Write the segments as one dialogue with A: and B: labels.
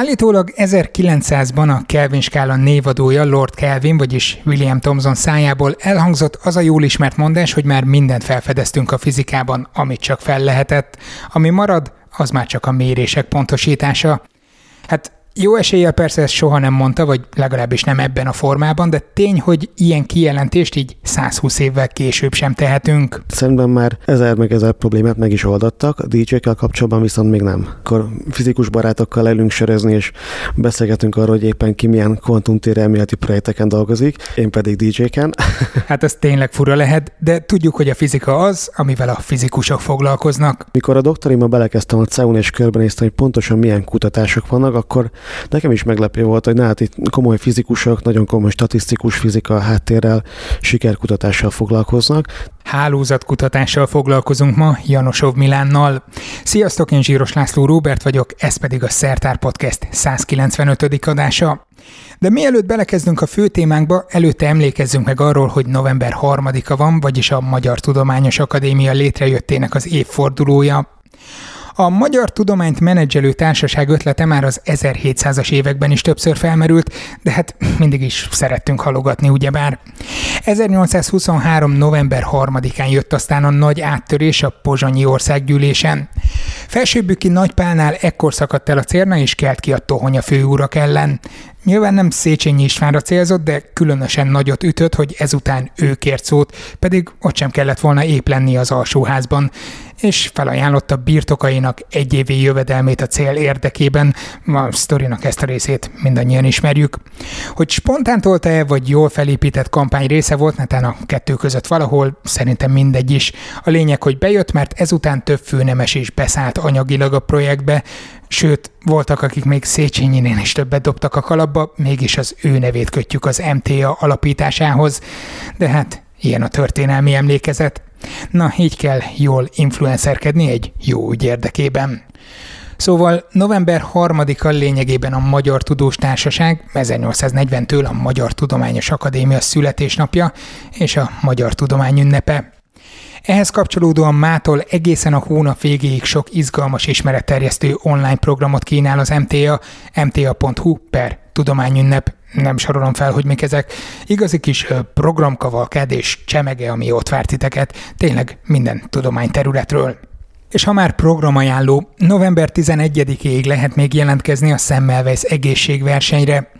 A: Állítólag 1900-ban a Kelvin skála névadója Lord Kelvin, vagyis William Thomson szájából elhangzott az a jól ismert mondás, hogy már mindent felfedeztünk a fizikában, amit csak fel lehetett. Ami marad, az már csak a mérések pontosítása. Hát jó eséllyel persze ezt soha nem mondta, vagy legalábbis nem ebben a formában, de tény, hogy ilyen kijelentést így 120 évvel később sem tehetünk.
B: Szerintem már ezer meg ezer problémát meg is oldottak, a DJ-kkel kapcsolatban viszont még nem. Akkor fizikus barátokkal elünk sörözni, és beszélgetünk arról, hogy éppen ki milyen kvantumtér elméleti projekteken dolgozik, én pedig DJ-ken.
A: Hát ez tényleg fura lehet, de tudjuk, hogy a fizika az, amivel a fizikusok foglalkoznak.
B: Mikor a doktorima belekezdtem a CEUN és körbenéztem, hogy pontosan milyen kutatások vannak, akkor Nekem is meglepő volt, hogy hát itt komoly fizikusok, nagyon komoly statisztikus fizika háttérrel, sikerkutatással foglalkoznak.
A: Hálózatkutatással foglalkozunk ma Janosov Milánnal. Sziasztok, én Zsíros László Róbert vagyok, ez pedig a Szertár Podcast 195. adása. De mielőtt belekezdünk a fő témánkba, előtte emlékezzünk meg arról, hogy november 3-a van, vagyis a Magyar Tudományos Akadémia létrejöttének az évfordulója. A Magyar Tudományt Menedzselő Társaság ötlete már az 1700-as években is többször felmerült, de hát mindig is szerettünk halogatni, ugyebár. 1823. november 3-án jött aztán a nagy áttörés a Pozsonyi országgyűlésen. Felsőbbüki Nagypálnál ekkor szakadt el a cérna és kelt ki a tohonya főúrak ellen. Nyilván nem Széchenyi Istvánra célzott, de különösen nagyot ütött, hogy ezután ő kért szót, pedig ott sem kellett volna épp lenni az alsóházban és felajánlotta birtokainak egy évi jövedelmét a cél érdekében. A sztorinak ezt a részét mindannyian ismerjük. Hogy spontán tolta-e, vagy jól felépített kampány része volt, netán a kettő között valahol, szerintem mindegy is. A lényeg, hogy bejött, mert ezután több főnemes is beszállt anyagilag a projektbe, Sőt, voltak, akik még Széchenyinél is többet dobtak a kalapba, mégis az ő nevét kötjük az MTA alapításához. De hát ilyen a történelmi emlékezet. Na, így kell jól influencerkedni egy jó ügy érdekében. Szóval november 3-a lényegében a Magyar Tudós Társaság 1840-től a Magyar Tudományos Akadémia születésnapja és a Magyar Tudomány ünnepe. Ehhez kapcsolódóan mától egészen a hónap végéig sok izgalmas ismeretterjesztő online programot kínál az MTA, mta.hu per tudományünnep. Nem sorolom fel, hogy mik ezek. Igazi kis programkavalkád és csemege, ami ott várt titeket, tényleg minden tudományterületről. És ha már programajánló, november 11-ig lehet még jelentkezni a Semmelweis egészségversenyre.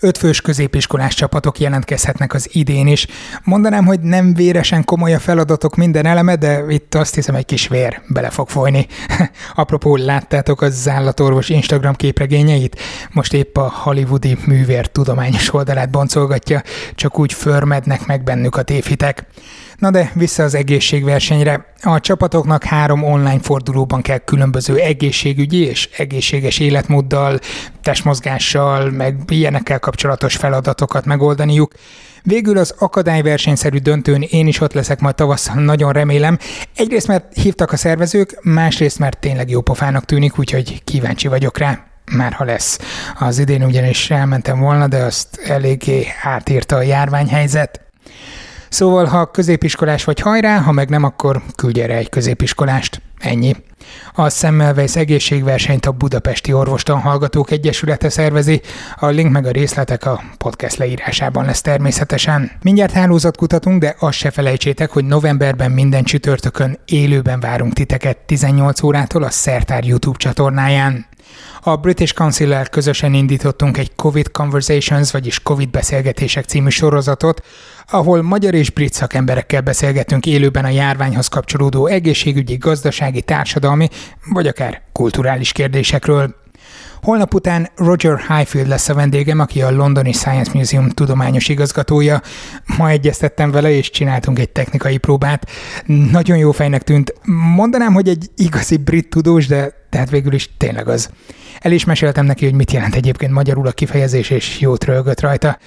A: Ötfős középiskolás csapatok jelentkezhetnek az idén is. Mondanám, hogy nem véresen komoly a feladatok minden eleme, de itt azt hiszem egy kis vér bele fog folyni. Apropó, láttátok az állatorvos Instagram képregényeit? Most épp a hollywoodi művér tudományos oldalát boncolgatja, csak úgy förmednek meg bennük a tévhitek. Na de vissza az egészségversenyre. A csapatoknak három online fordulóban kell különböző egészségügyi és egészséges életmóddal, testmozgással, meg ilyenekkel kapcsolatos feladatokat megoldaniuk. Végül az akadályversenyszerű döntőn én is ott leszek majd tavasszal, nagyon remélem. Egyrészt, mert hívtak a szervezők, másrészt, mert tényleg jó pofának tűnik, úgyhogy kíváncsi vagyok rá már ha lesz. Az idén ugyanis elmentem volna, de azt eléggé átírta a járványhelyzet. Szóval, ha középiskolás vagy hajrá, ha meg nem, akkor küldj erre egy középiskolást. Ennyi. A Semmelweis egészségversenyt a Budapesti Orvostan Hallgatók Egyesülete szervezi, a link meg a részletek a podcast leírásában lesz természetesen. Mindjárt hálózat kutatunk, de azt se felejtsétek, hogy novemberben minden csütörtökön élőben várunk titeket 18 órától a Szertár YouTube csatornáján. A British council közösen indítottunk egy COVID Conversations, vagyis COVID beszélgetések című sorozatot, ahol magyar és brit szakemberekkel beszélgetünk élőben a járványhoz kapcsolódó egészségügyi, gazdasági, társadalmi vagy akár kulturális kérdésekről. Holnap után Roger Highfield lesz a vendégem, aki a Londoni Science Museum tudományos igazgatója. Ma egyeztettem vele, és csináltunk egy technikai próbát. Nagyon jó fejnek tűnt. Mondanám, hogy egy igazi brit tudós, de tehát végül is tényleg az. El is meséltem neki, hogy mit jelent egyébként magyarul a kifejezés, és jót rögött rajta.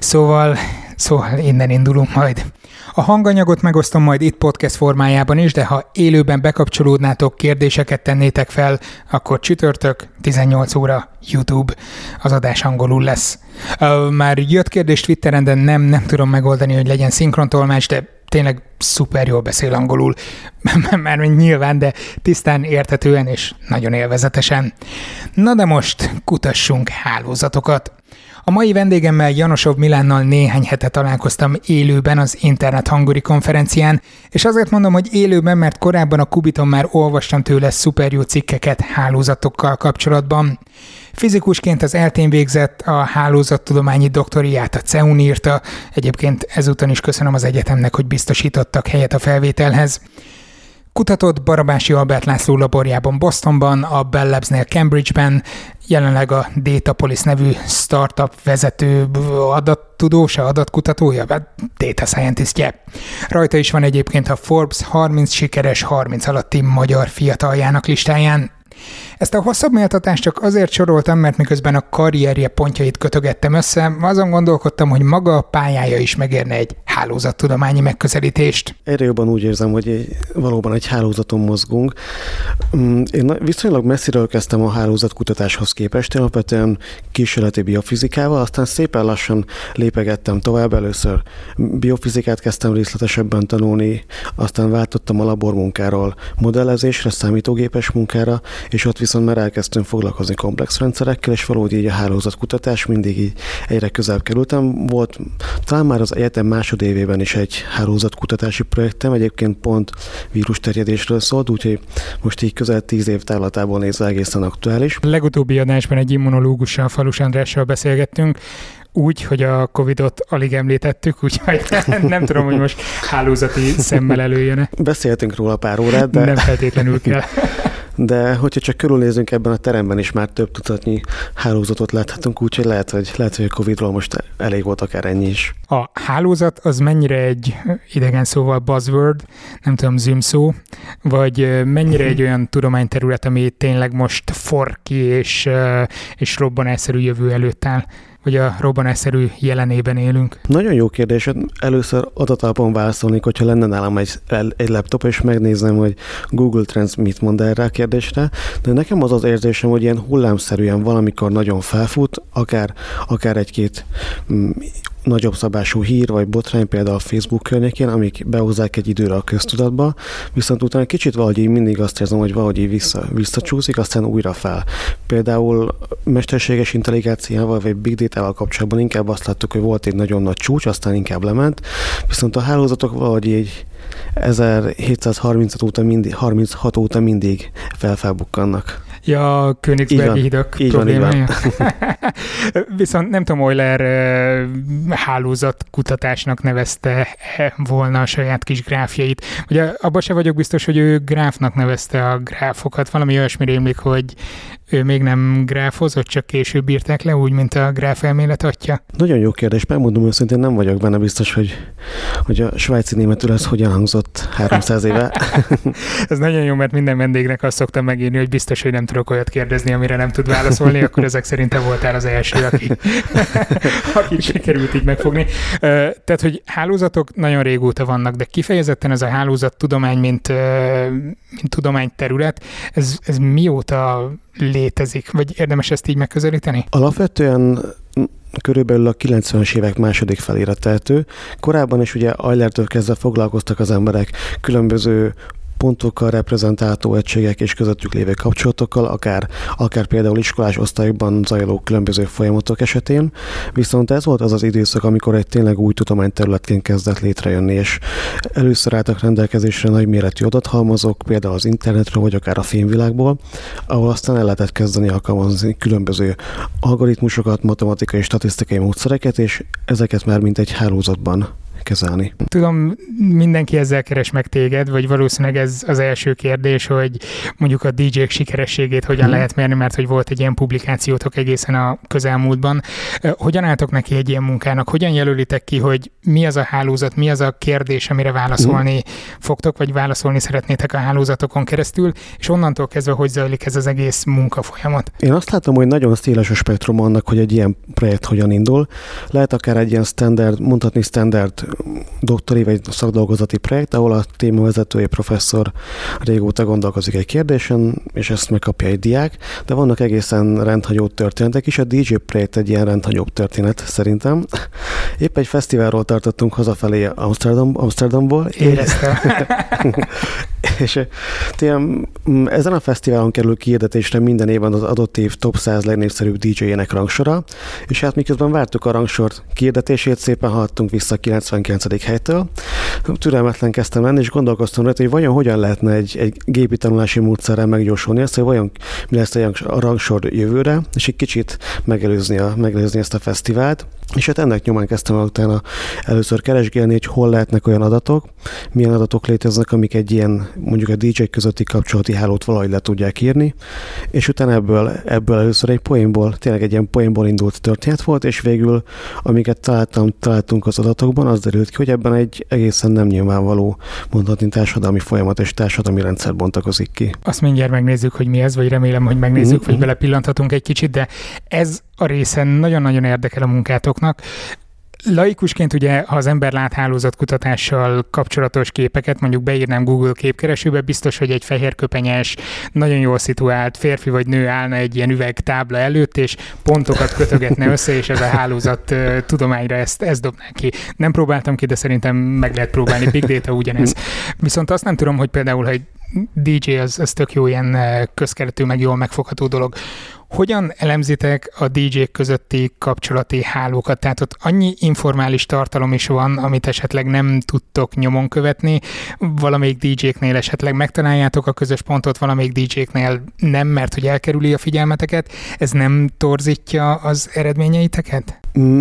A: Szóval, szóval innen indulunk majd. A hanganyagot megosztom majd itt podcast formájában is, de ha élőben bekapcsolódnátok, kérdéseket tennétek fel, akkor csütörtök, 18 óra, YouTube, az adás angolul lesz. Már jött kérdés Twitteren, de nem, nem tudom megoldani, hogy legyen szinkrontolmács, de tényleg szuper jól beszél angolul, már nyilván, de tisztán értetően és nagyon élvezetesen. Na de most kutassunk hálózatokat. A mai vendégemmel Janosov Milánnal néhány hete találkoztam élőben az Internet Hanguri konferencián, és azért mondom, hogy élőben, mert korábban a Kubiton már olvastam tőle szuper jó cikkeket hálózatokkal kapcsolatban. Fizikusként az eltén végzett, a hálózattudományi doktoriát a CEUN írta, egyébként ezúton is köszönöm az egyetemnek, hogy biztosítottak helyet a felvételhez. Kutatott Barabási Albert László laborjában Bostonban, a Bell Labs-nél Cambridge-ben, jelenleg a Datapolis nevű startup vezető adattudósa, adatkutatója, vagy data scientistje. Rajta is van egyébként a Forbes 30 sikeres 30 alatti magyar fiataljának listáján. Ezt a hosszabb méltatást csak azért soroltam, mert miközben a karrierje pontjait kötögettem össze, azon gondolkodtam, hogy maga a pályája is megérne egy hálózattudományi megközelítést.
B: Erre jobban úgy érzem, hogy valóban egy hálózaton mozgunk. Mm, én viszonylag messziről kezdtem a hálózatkutatáshoz képest, alapvetően kísérleti biofizikával, aztán szépen lassan lépegettem tovább. Először biofizikát kezdtem részletesebben tanulni, aztán váltottam a labormunkáról modellezésre, számítógépes munkára, és ott viszont már elkezdtem foglalkozni komplex rendszerekkel, és valahogy így a hálózatkutatás mindig így egyre közelebb kerültem. Volt talán már az egyetem másodévében is egy hálózatkutatási projektem, egyébként pont vírusterjedésről szólt, úgyhogy most így közel tíz év távlatából nézve egészen aktuális.
A: A legutóbbi adásban egy immunológussal, Falus Andrással beszélgettünk, úgy, hogy a Covid-ot alig említettük, úgyhogy nem tudom, hogy most hálózati szemmel előjön
B: Beszéltünk róla pár órát, de...
A: Nem feltétlenül kell
B: de hogyha csak körülnézünk ebben a teremben is már több tudatnyi hálózatot láthatunk, úgyhogy lehet, hogy, lehet, hogy a Covid-ról most elég volt akár ennyi is.
A: A hálózat az mennyire egy idegen szóval buzzword, nem tudom, szó, vagy mennyire egy olyan tudományterület, ami tényleg most for ki és, és robbanásszerű jövő előtt áll? Vagy a robbanásszerű jelenében élünk?
B: Nagyon jó kérdés. Először adatalapon válaszolnék, hogyha lenne nálam egy, egy laptop, és megnézném, hogy Google Trends mit mond erre a kérdésre, de nekem az az érzésem, hogy ilyen hullámszerűen valamikor nagyon felfut, akár, akár egy-két mm, nagyobb szabású hír vagy botrány például a Facebook környékén, amik behozzák egy időre a köztudatba, viszont utána kicsit valahogy így mindig azt érzem, hogy valahogy így vissza, visszacsúszik, aztán újra fel. Például mesterséges intelligenciával vagy big data-val kapcsolatban inkább azt láttuk, hogy volt egy nagyon nagy csúcs, aztán inkább lement, viszont a hálózatok valahogy így 1736 óta mindig, 36 óta mindig felfelbukkannak.
A: Ja, a Königsbergi hidak így problémája. Van, van. Viszont nem tudom, Euler hálózat kutatásnak nevezte volna a saját kis gráfjait. Ugye abban se vagyok biztos, hogy ő gráfnak nevezte a gráfokat. Valami olyasmi rémlik, hogy ő még nem gráfozott, csak később írták le, úgy, mint a gráf elmélet atya?
B: Nagyon jó kérdés, megmondom őszintén, nem vagyok benne biztos, hogy, hogy a svájci németül ez hogyan hangzott 300 éve.
A: ez nagyon jó, mert minden vendégnek azt szoktam megírni, hogy biztos, hogy nem tudok olyat kérdezni, amire nem tud válaszolni, akkor ezek szerint te voltál az első, aki, aki sikerült így megfogni. Tehát, hogy hálózatok nagyon régóta vannak, de kifejezetten ez a hálózat tudomány, mint, mint tudományterület, ez, ez mióta létezik, vagy érdemes ezt így megközelíteni?
B: Alapvetően körülbelül a 90-es évek második felére tehető. Korábban is ugye Eulertől kezdve foglalkoztak az emberek különböző pontokkal reprezentáltó egységek és közöttük lévő kapcsolatokkal, akár, akár például iskolás osztályokban zajló különböző folyamatok esetén, viszont ez volt az az időszak, amikor egy tényleg új tudományterületként kezdett létrejönni, és először álltak rendelkezésre nagyméretű adathalmazok, például az internetről, vagy akár a filmvilágból, ahol aztán el lehetett kezdeni alkalmazni különböző algoritmusokat, matematikai és statisztikai módszereket, és ezeket már mint egy hálózatban kezelni.
A: Tudom, mindenki ezzel keres meg téged, vagy valószínűleg ez az első kérdés, hogy mondjuk a DJ-k sikerességét hogyan hmm. lehet mérni, mert hogy volt egy ilyen publikációtok egészen a közelmúltban. Hogyan álltok neki egy ilyen munkának? Hogyan jelölitek ki, hogy mi az a hálózat, mi az a kérdés, amire válaszolni hmm. fogtok, vagy válaszolni szeretnétek a hálózatokon keresztül, és onnantól kezdve hogy zajlik ez az egész munkafolyamat?
B: Én azt látom, hogy nagyon széles a spektrum annak, hogy egy ilyen projekt hogyan indul. Lehet akár egy ilyen standard, mondhatni standard doktori vagy szakdolgozati projekt, ahol a témavezetője professzor régóta gondolkozik egy kérdésen, és ezt megkapja egy diák, de vannak egészen rendhagyó történetek is. A DJ projekt egy ilyen rendhagyó történet szerintem, Épp egy fesztiválról tartottunk hazafelé Amsterdam, Amsterdamból.
A: Éreztem.
B: és tényleg, ezen a fesztiválon kerül kiirdetésre minden évben az adott év top 100 legnépszerűbb DJ-ének rangsora, és hát miközben vártuk a rangsort kiirdetését, szépen haladtunk vissza a 99. helytől. Türelmetlen kezdtem lenni, és gondolkoztam rajta, hogy vajon hogyan lehetne egy, egy gépi tanulási módszerrel meggyorsulni ezt, hogy vajon mi lesz a rangsor jövőre, és egy kicsit megelőzni, a, megelőzni ezt a fesztivált. És hát ennek nyomán kezdtem el utána először keresgélni, hogy hol lehetnek olyan adatok, milyen adatok léteznek, amik egy ilyen mondjuk a DJ közötti kapcsolati hálót valahogy le tudják írni, és utána ebből, ebből először egy poénból, tényleg egy ilyen poénból indult történet volt, és végül, amiket találtam, találtunk az adatokban, az derült ki, hogy ebben egy egészen nem nyilvánvaló, mondhatni társadalmi folyamat és társadalmi rendszer bontakozik ki.
A: Azt mindjárt megnézzük, hogy mi ez, vagy remélem, hogy megnézzük, mm-hmm. vagy belepillanthatunk egy kicsit, de ez a része nagyon-nagyon érdekel a munkátoknak. Laikusként ugye, ha az ember lát hálózatkutatással kapcsolatos képeket, mondjuk beírnám Google képkeresőbe, biztos, hogy egy fehér köpenyes, nagyon jól szituált férfi vagy nő állna egy ilyen üvegtábla előtt, és pontokat kötögetne össze, és ez a hálózat tudományra ezt, ezt dobná ki. Nem próbáltam ki, de szerintem meg lehet próbálni. Big Data ugyanez. Viszont azt nem tudom, hogy például, hogy DJ az, az tök jó ilyen közkeretű, meg jól megfogható dolog. Hogyan elemzitek a dj közötti kapcsolati hálókat? Tehát ott annyi informális tartalom is van, amit esetleg nem tudtok nyomon követni, valamelyik DJ-knél esetleg megtaláljátok a közös pontot, valamelyik DJ-knél nem, mert hogy elkerüli a figyelmeteket. Ez nem torzítja az eredményeiteket?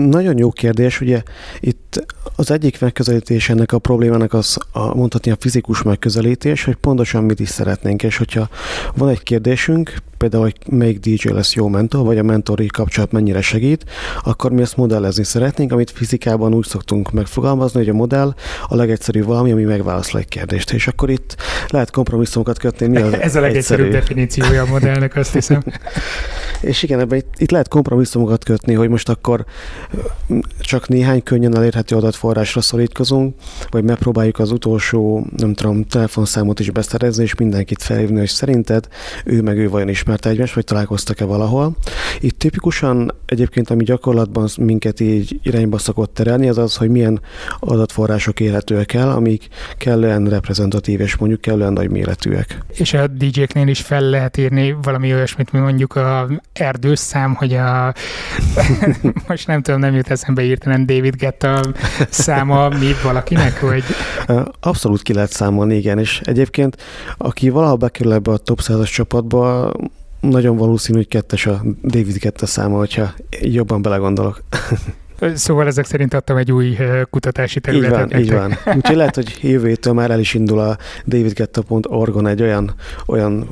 B: Nagyon jó kérdés. Ugye itt az egyik megközelítés ennek a problémának az a, mondhatni a fizikus megközelítés, hogy pontosan mit is szeretnénk, és hogyha van egy kérdésünk, például, hogy melyik DJ lesz jó mentor, vagy a mentori kapcsolat mennyire segít, akkor mi ezt modellezni szeretnénk, amit fizikában úgy szoktunk megfogalmazni, hogy a modell a legegyszerűbb valami, ami megválaszol egy kérdést. És akkor itt lehet kompromisszumokat kötni. Mi az
A: Ez a legegyszerűbb egyszerű. definíciója a modellnek, azt hiszem.
B: és igen, ebben itt, itt lehet kompromisszumokat kötni, hogy most akkor csak néhány könnyen elérhető adatforrásra szorítkozunk, vagy megpróbáljuk az utolsó, nem tudom, telefonszámot is beszerezni, és mindenkit felhívni, hogy szerinted ő meg ő vajon ismerte egymást, vagy találkoztak-e valahol. Itt tipikusan egyébként, ami gyakorlatban minket így irányba szokott terelni, az az, hogy milyen adatforrások érhetőek el, amik kellően reprezentatív és mondjuk kellően nagy méretűek.
A: És a DJ-knél is fel lehet írni valami olyasmit, mi mondjuk a erdőszám, hogy a most nem tudom, nem jut eszembe írtelen David Getta száma mi valakinek, vagy?
B: Abszolút ki lehet számolni, igen, és egyébként aki valaha bekerül ebbe a top 100 csapatba, nagyon valószínű, hogy kettes a David Getta száma, hogyha jobban belegondolok.
A: Szóval ezek szerint adtam egy új kutatási területet.
B: Így van, így van. Úgyhogy lehet, hogy jövő már el is indul a davidgetta.org-on egy olyan, olyan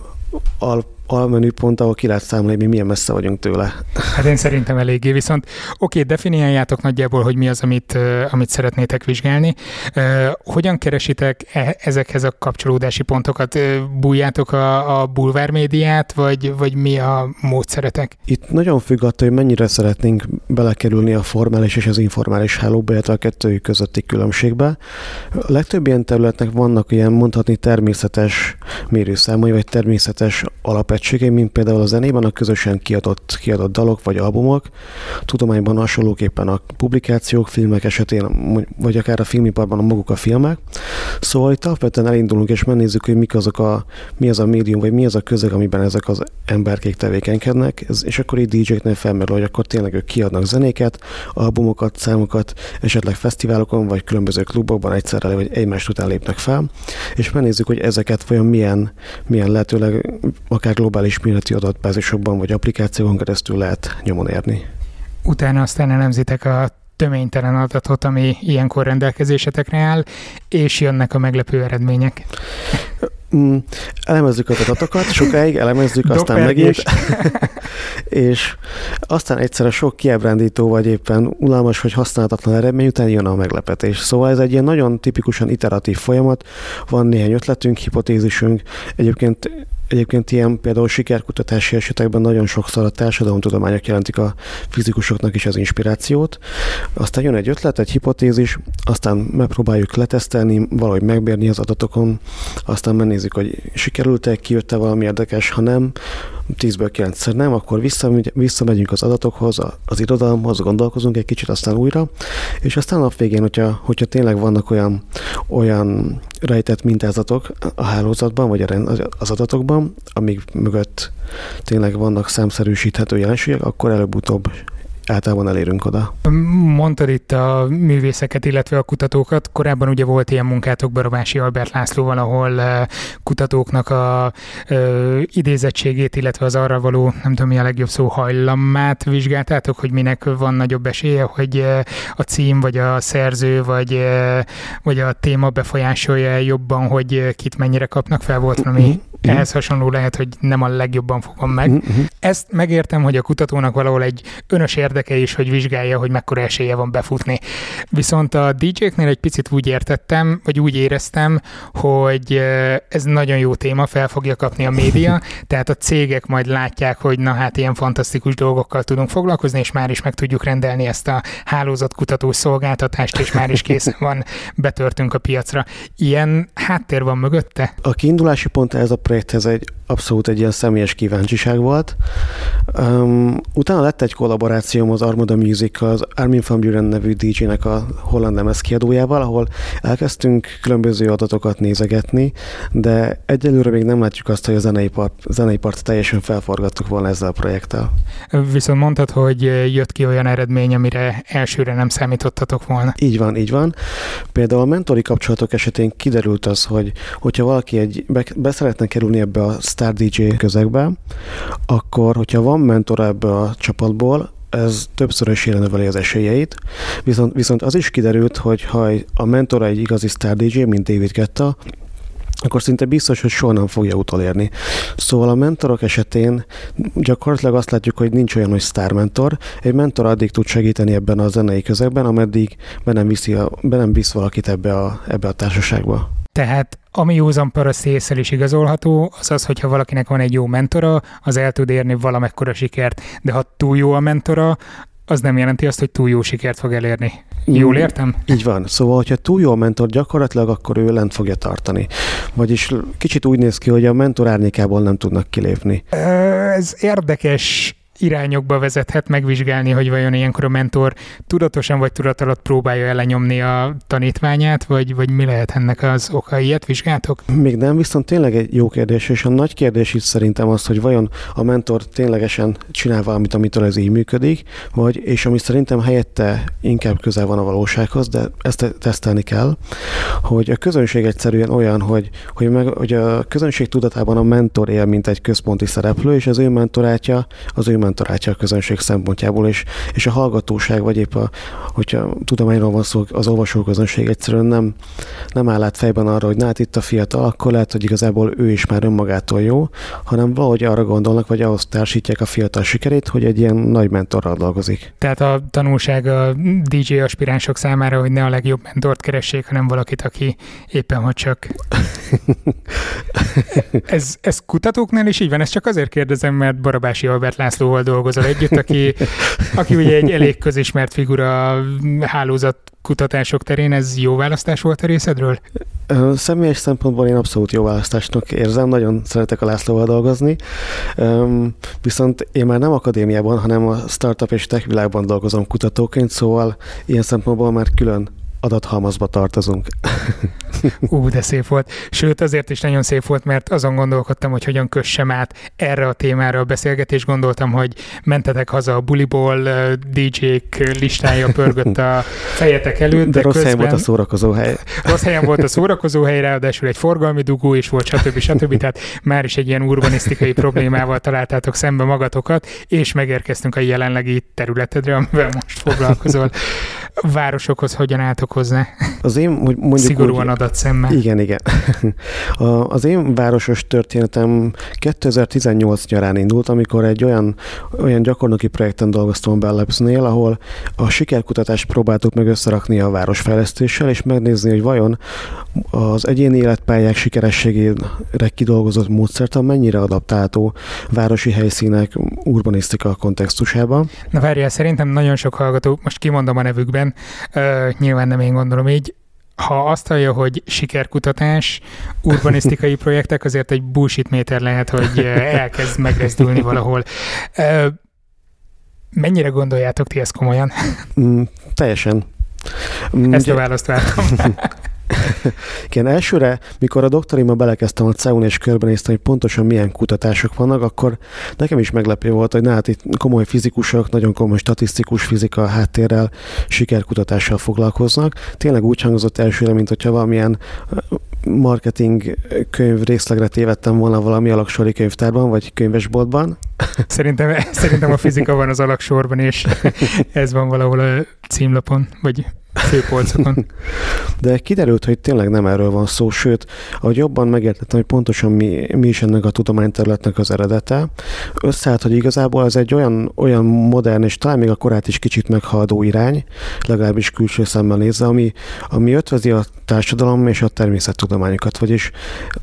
B: alp almenüpont, ahol ki lehet számolni, hogy mi milyen messze vagyunk tőle.
A: Hát én szerintem eléggé, viszont oké, definiáljátok nagyjából, hogy mi az, amit, amit szeretnétek vizsgálni. Hogyan keresitek e- ezekhez a kapcsolódási pontokat? Bújjátok a, a bulvár médiát, vagy, vagy mi a módszeretek?
B: Itt nagyon függ attól, hogy mennyire szeretnénk belekerülni a formális és az informális hálóba, illetve a kettőjük közötti különbségbe. A legtöbb ilyen területnek vannak ilyen mondhatni természetes mérőszámai, vagy természetes alap egységei, mint például a zenében a közösen kiadott, kiadott dalok vagy albumok, tudományban hasonlóképpen a publikációk, filmek esetén, vagy akár a filmiparban a maguk a filmek. Szóval itt alapvetően elindulunk és megnézzük, hogy mik azok a, mi az a médium, vagy mi az a közeg, amiben ezek az emberkék tevékenykednek, és akkor így DJ-knél felmerül, hogy akkor tényleg ők kiadnak zenéket, albumokat, számokat, esetleg fesztiválokon, vagy különböző klubokban egyszerre, vagy egymást után lépnek fel, és megnézzük, hogy ezeket vajon milyen, milyen lehetőleg akár globális méretű adatbázisokban vagy applikációkon keresztül lehet nyomon érni.
A: Utána aztán elemzitek a töménytelen adatot, ami ilyenkor rendelkezésetekre áll, és jönnek a meglepő eredmények.
B: Mm, elemezzük az adatokat, sokáig elemezzük, aztán megint, és aztán egyszerre sok kiábrándító vagy éppen unalmas vagy használhatatlan eredmény után jön a meglepetés. Szóval ez egy ilyen nagyon tipikusan iteratív folyamat, van néhány ötletünk, hipotézisünk, egyébként Egyébként ilyen például sikerkutatási esetekben nagyon sokszor a társadalomtudományok jelentik a fizikusoknak is az inspirációt. Aztán jön egy ötlet, egy hipotézis, aztán megpróbáljuk letesztelni, valahogy megbérni az adatokon, aztán megnézzük, hogy sikerült-e, kijött-e valami érdekes, ha nem, 10-ből 9 nem, akkor visszamegy, visszamegyünk az adatokhoz, az irodalomhoz, gondolkozunk egy kicsit, aztán újra, és aztán a végén, hogyha, hogyha tényleg vannak olyan, olyan rejtett mintázatok a hálózatban, vagy az adatokban, amik mögött tényleg vannak számszerűsíthető jelenségek, akkor előbb-utóbb általában elérünk oda.
A: Mondtad itt a művészeket, illetve a kutatókat. Korábban ugye volt ilyen munkátok Barabási Albert Lászlóval, ahol kutatóknak a ö, idézettségét, illetve az arra való, nem tudom mi a legjobb szó, hajlamát vizsgáltátok, hogy minek van nagyobb esélye, hogy a cím, vagy a szerző, vagy, vagy a téma befolyásolja jobban, hogy kit mennyire kapnak fel, volt valami mm-hmm. ehhez hasonló lehet, hogy nem a legjobban fogom meg. Mm-hmm. Ezt megértem, hogy a kutatónak valahol egy önös érdeke is, hogy vizsgálja, hogy mekkora esélye van befutni. Viszont a DJ-knél egy picit úgy értettem, vagy úgy éreztem, hogy ez nagyon jó téma, fel fogja kapni a média, tehát a cégek majd látják, hogy na hát ilyen fantasztikus dolgokkal tudunk foglalkozni, és már is meg tudjuk rendelni ezt a hálózatkutató szolgáltatást, és már is készen van, betörtünk a piacra. Ilyen háttér van mögötte?
B: A kiindulási pont ez a projekthez egy abszolút egy ilyen személyes kíváncsiság volt. Um, utána lett egy kollaborációm az Armada music az Armin van Buren nevű DJ-nek a holland lemez kiadójával, ahol elkezdtünk különböző adatokat nézegetni, de egyelőre még nem látjuk azt, hogy a zenei part, zenei part teljesen felforgattuk volna ezzel a projekttel.
A: Viszont mondtad, hogy jött ki olyan eredmény, amire elsőre nem számítottatok volna.
B: Így van, így van. Például a mentori kapcsolatok esetén kiderült az, hogy hogyha valaki egy be, be szeretne kerülni ebbe a Star DJ közegbe, akkor, hogyha van mentor ebbe a csapatból, ez többszörösére növeli az esélyeit, viszont, viszont az is kiderült, hogy ha a mentor egy igazi Star DJ, mint David Getta, akkor szinte biztos, hogy soha nem fogja utolérni. Szóval a mentorok esetén gyakorlatilag azt látjuk, hogy nincs olyan, hogy sztár mentor. Egy mentor addig tud segíteni ebben a zenei közegben, ameddig be nem, viszi a, be nem visz valakit ebbe a, ebbe a társaságba.
A: Tehát ami józan paraszt is igazolható, az az, hogyha valakinek van egy jó mentora, az el tud érni valamekkora sikert, de ha túl jó a mentora, az nem jelenti azt, hogy túl jó sikert fog elérni. Jól mm, értem?
B: Így van. Szóval, hogyha túl jó a mentor, gyakorlatilag akkor ő lent fogja tartani. Vagyis kicsit úgy néz ki, hogy a mentor árnyékából nem tudnak kilépni.
A: Ez érdekes irányokba vezethet megvizsgálni, hogy vajon ilyenkor a mentor tudatosan vagy tudat alatt próbálja ellenyomni a tanítványát, vagy, vagy mi lehet ennek az oka? Ilyet vizsgáltok?
B: Még nem, viszont tényleg egy jó kérdés, és a nagy kérdés is szerintem az, hogy vajon a mentor ténylegesen csinál valamit, amitől ez így működik, vagy, és ami szerintem helyette inkább közel van a valósághoz, de ezt tesztelni kell, hogy a közönség egyszerűen olyan, hogy, hogy, meg, hogy a közönség tudatában a mentor él, mint egy központi szereplő, és az ő mentorátja az ő mentorátja a közönség szempontjából, és, és a hallgatóság, vagy épp a, hogyha tudományról van szó, az olvasóközönség egyszerűen nem, nem áll át fejben arra, hogy na hát itt a fiatal, akkor lehet, hogy igazából ő is már önmagától jó, hanem valahogy arra gondolnak, vagy ahhoz társítják a fiatal sikerét, hogy egy ilyen nagy mentorral dolgozik.
A: Tehát a tanulság a DJ aspiránsok számára, hogy ne a legjobb mentort keressék, hanem valakit, aki éppen hogy csak... ez, ez kutatóknál is így van, ezt csak azért kérdezem, mert Barabási Albert László Gáborral dolgozol együtt, aki, aki ugye egy elég közismert figura hálózat kutatások terén, ez jó választás volt a részedről?
B: Személyes szempontból én abszolút jó választásnak érzem, nagyon szeretek a Lászlóval dolgozni, viszont én már nem akadémiában, hanem a startup és tech világban dolgozom kutatóként, szóval ilyen szempontból már külön adathalmazba tartozunk.
A: Ú, de szép volt. Sőt, azért is nagyon szép volt, mert azon gondolkodtam, hogy hogyan kössem át erre a témára a beszélgetés. Gondoltam, hogy mentetek haza a buliból, DJ-k listája pörgött a fejetek előtt. De,
B: de rossz közben... helyen volt a szórakozó hely.
A: Rossz helyen volt a szórakozó hely, ráadásul egy forgalmi dugó is volt, stb. stb. Tehát már is egy ilyen urbanisztikai problémával találtátok szembe magatokat, és megérkeztünk a jelenlegi területedre, amivel most foglalkozol városokhoz hogyan álltok hozzá?
B: Az én, hogy mondjuk
A: Szigorúan úgy, szemmel.
B: Igen, igen. Az én városos történetem 2018 nyarán indult, amikor egy olyan, olyan gyakornoki projekten dolgoztam a Bellapsnél, ahol a sikerkutatást próbáltuk meg összerakni a városfejlesztéssel, és megnézni, hogy vajon az egyéni életpályák sikerességére kidolgozott módszertan mennyire adaptálható városi helyszínek urbanisztika kontextusában.
A: Na várjál, szerintem nagyon sok hallgató, most kimondom a nevükben, uh, nyilván nem én gondolom így, ha azt hallja, hogy sikerkutatás, urbanisztikai projektek, azért egy bullshit méter lehet, hogy elkezd megrezdülni valahol. Mennyire gondoljátok ti ezt komolyan?
B: Mm, teljesen.
A: Ezt a választ vártam.
B: Igen, elsőre, mikor a doktorima belekezdtem a CEUN és körbenéztem, hogy pontosan milyen kutatások vannak, akkor nekem is meglepő volt, hogy hát itt komoly fizikusok, nagyon komoly statisztikus fizika háttérrel, sikerkutatással foglalkoznak. Tényleg úgy hangzott elsőre, mint hogyha valamilyen marketing könyv részlegre tévedtem volna valami alaksori könyvtárban, vagy könyvesboltban.
A: Szerintem, szerintem a fizika van az alaksorban, és ez van valahol a címlapon, vagy főpolcokon.
B: De kiderült, hogy tényleg nem erről van szó, sőt, ahogy jobban megértettem, hogy pontosan mi, mi is ennek a tudományterületnek az eredete, összeállt, hogy igazából ez egy olyan, olyan modern, és talán még a korát is kicsit meghaladó irány, legalábbis külső szemmel nézve, ami, ami ötvezi a társadalom és a természettudományokat. Vagyis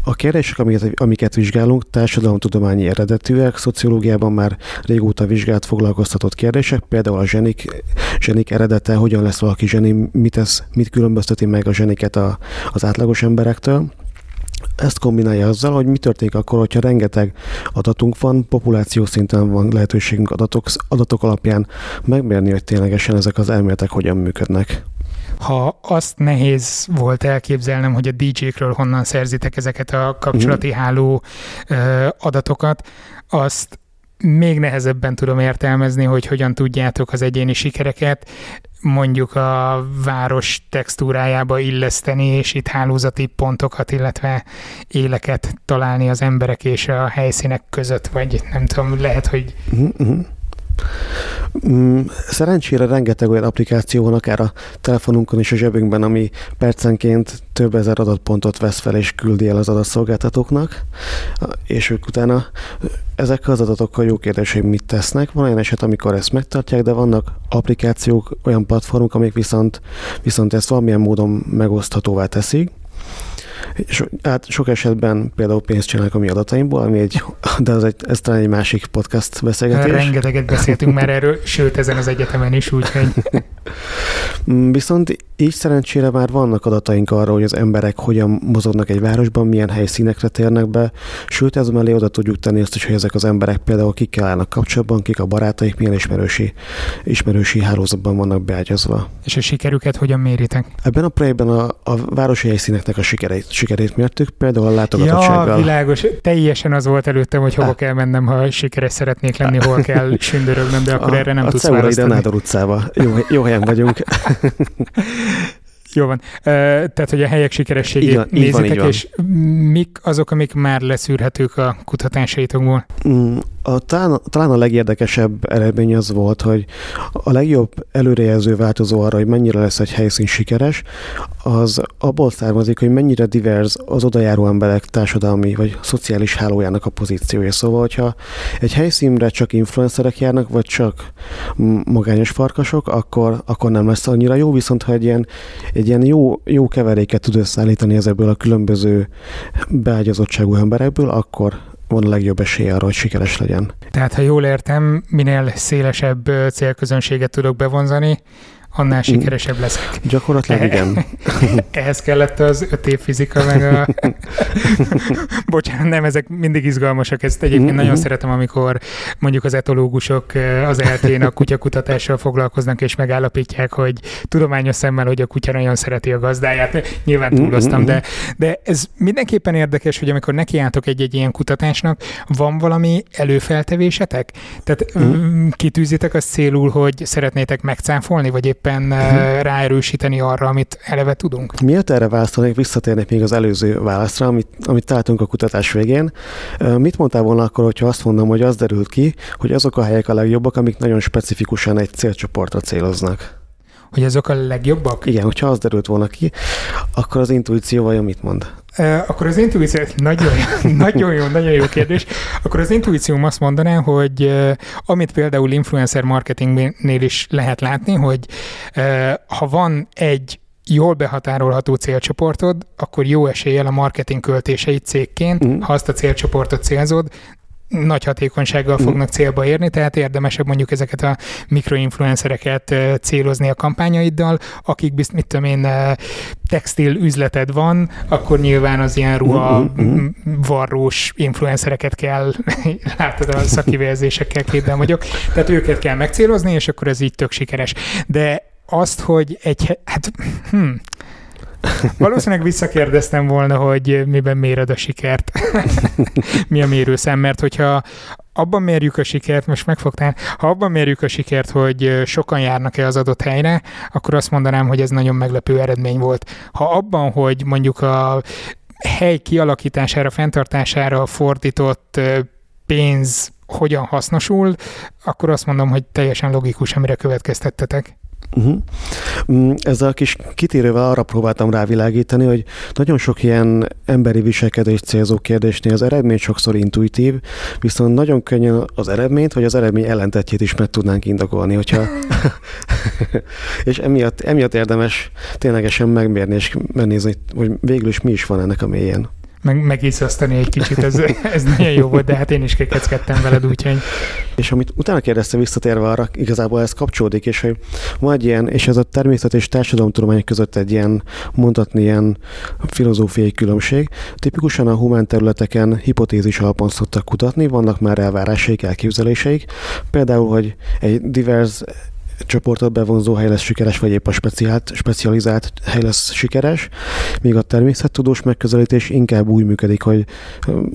B: a kérdések, amiket, amiket vizsgálunk, társadalomtudományi eredetűek, szociológiában már régóta vizsgált foglalkoztatott kérdések, például a zsenik, zsenik eredete, hogyan lesz valaki zseni, mit, tesz, mit különbözteti meg a zseniket a, az átlagos emberektől. Ezt kombinálja azzal, hogy mi történik akkor, hogyha rengeteg adatunk van, populáció szinten van lehetőségünk adatok, adatok alapján megmérni, hogy ténylegesen ezek az elméletek hogyan működnek.
A: Ha azt nehéz volt elképzelnem, hogy a DJ-kről honnan szerzitek ezeket a kapcsolati mm. háló adatokat, azt még nehezebben tudom értelmezni, hogy hogyan tudjátok az egyéni sikereket mondjuk a város textúrájába illeszteni, és itt hálózati pontokat, illetve éleket találni az emberek és a helyszínek között, vagy nem tudom, lehet, hogy... Uh-huh.
B: Mm, szerencsére rengeteg olyan applikáció van, akár a telefonunkon és a zsebünkben, ami percenként több ezer adatpontot vesz fel és küldi el az adatszolgáltatóknak, és ők utána ezekkel az adatokkal jó kérdés, hogy mit tesznek. Van olyan eset, amikor ezt megtartják, de vannak applikációk, olyan platformok, amik viszont, viszont ezt valamilyen módon megoszthatóvá teszik, és hát sok esetben például pénzt csinálnak a mi adataimból, ami egy, de az egy, ez talán egy másik podcast beszélgetés.
A: Rengeteget beszéltünk már erről, sőt ezen az egyetemen is, úgyhogy...
B: Viszont így szerencsére már vannak adataink arra, hogy az emberek hogyan mozognak egy városban, milyen helyszínekre térnek be, sőt ez mellé oda tudjuk tenni azt is, hogy ezek az emberek például kikkel állnak kapcsolatban, kik a barátaik, milyen ismerősi, ismerősi hálózatban vannak beágyazva.
A: És a sikerüket hogyan méritek?
B: Ebben a projektben a, a városi helyszíneknek a sikereit, sikerét mértük, például a látogatottsággal.
A: Ja, világos. Teljesen az volt előttem, hogy hova kell mennem, ha sikeres szeretnék lenni, hol kell sündörögnöm, de akkor a, erre nem a tudsz választani.
B: A Nádor utcába. Jó, jó helyen vagyunk.
A: Jó van. Tehát, hogy a helyek sikerességét így van, nézitek, így van, és mik azok, amik már leszűrhetők a kutatásaitokból?
B: A, talán, talán a legérdekesebb eredmény az volt, hogy a legjobb előrejelző változó arra, hogy mennyire lesz egy helyszín sikeres, az abból származik, hogy mennyire divers az odajáró emberek társadalmi vagy szociális hálójának a pozíciója. Szóval, hogyha egy helyszínre csak influencerek járnak, vagy csak magányos farkasok, akkor, akkor nem lesz annyira jó, viszont ha egy ilyen, egy ilyen jó, jó keveréket tud összeállítani ezekből a különböző beágyazottságú emberekből, akkor van a legjobb esélye arra, hogy sikeres legyen.
A: Tehát, ha jól értem, minél szélesebb célközönséget tudok bevonzani, annál mm. sikeresebb leszek.
B: Gyakorlatilag igen.
A: Ehhez kellett az öt év fizika, meg a... Bocsánat, nem, ezek mindig izgalmasak. Ezt egyébként mm-hmm. nagyon szeretem, amikor mondjuk az etológusok eh, az eltén a kutyakutatással foglalkoznak, és megállapítják, hogy tudományos szemmel, hogy a kutya nagyon szereti a gazdáját. Nyilván mm-hmm. túloztam, mm-hmm. de, de ez mindenképpen érdekes, hogy amikor nekiálltok egy-egy ilyen kutatásnak, van valami előfeltevésetek? Tehát mm-hmm. kitűzitek azt célul, hogy szeretnétek megcáfolni, vagy épp mindenképpen uh-huh. ráerősíteni arra, amit eleve tudunk.
B: Miért erre választanék, visszatérnék még az előző válaszra, amit, amit találtunk a kutatás végén. Mit mondtál volna akkor, hogyha azt mondom, hogy az derült ki, hogy azok a helyek a legjobbak, amik nagyon specifikusan egy célcsoportra céloznak?
A: Hogy azok a legjobbak?
B: Igen, hogyha az derült volna ki, akkor az intuíció vajon mit mond?
A: Akkor az intuíció, nagyon, nagyon jó, nagyon jó kérdés. Akkor az intuícióm azt mondaná, hogy amit például influencer marketingnél is lehet látni, hogy ha van egy jól behatárolható célcsoportod, akkor jó eséllyel a marketing költéseit cégként, mm. ha azt a célcsoportot célzod, nagy hatékonysággal mhm. fognak célba érni, tehát érdemesebb mondjuk ezeket a mikroinfluencereket célozni a kampányaiddal, akik bizt, mit tudom én, textil üzleted van, akkor nyilván az ilyen ruha mhm, mhm. varrós influencereket kell, látod a szakivezésekkel képben vagyok, tehát őket kell megcélozni, és akkor ez így tök sikeres. De azt, hogy egy, hát, hm, Valószínűleg visszakérdeztem volna, hogy miben méred a sikert. Mi a mérőszem, mert hogyha abban mérjük a sikert, most megfogtál, ha abban mérjük a sikert, hogy sokan járnak-e az adott helyre, akkor azt mondanám, hogy ez nagyon meglepő eredmény volt. Ha abban, hogy mondjuk a hely kialakítására, fenntartására fordított pénz hogyan hasznosul, akkor azt mondom, hogy teljesen logikus, amire következtettetek.
B: Uh-huh. Ezzel a kis kitérővel arra próbáltam rávilágítani, hogy nagyon sok ilyen emberi viselkedés célzó kérdésnél az eredmény sokszor intuitív, viszont nagyon könnyen az eredményt, vagy az eredmény ellentetjét is meg tudnánk indokolni, hogyha és emiatt, emiatt érdemes ténylegesen megmérni és megnézni, hogy végül is mi is van ennek a mélyén
A: meg, megiszasztani egy kicsit, ez, ez nagyon jó volt, de hát én is kekeckedtem veled, úgyhogy...
B: És amit utána kérdezte visszatérve arra, igazából ez kapcsolódik, és hogy van egy ilyen, és ez a természet és társadalomtudományok között egy ilyen, mondhatni ilyen filozófiai különbség. Tipikusan a humán területeken hipotézis alapon szoktak kutatni, vannak már elvárásaik, elképzeléseik. Például, hogy egy divers csoportot bevonzó hely lesz sikeres, vagy épp a speciált, specializált hely lesz sikeres, míg a természettudós megközelítés inkább úgy működik, hogy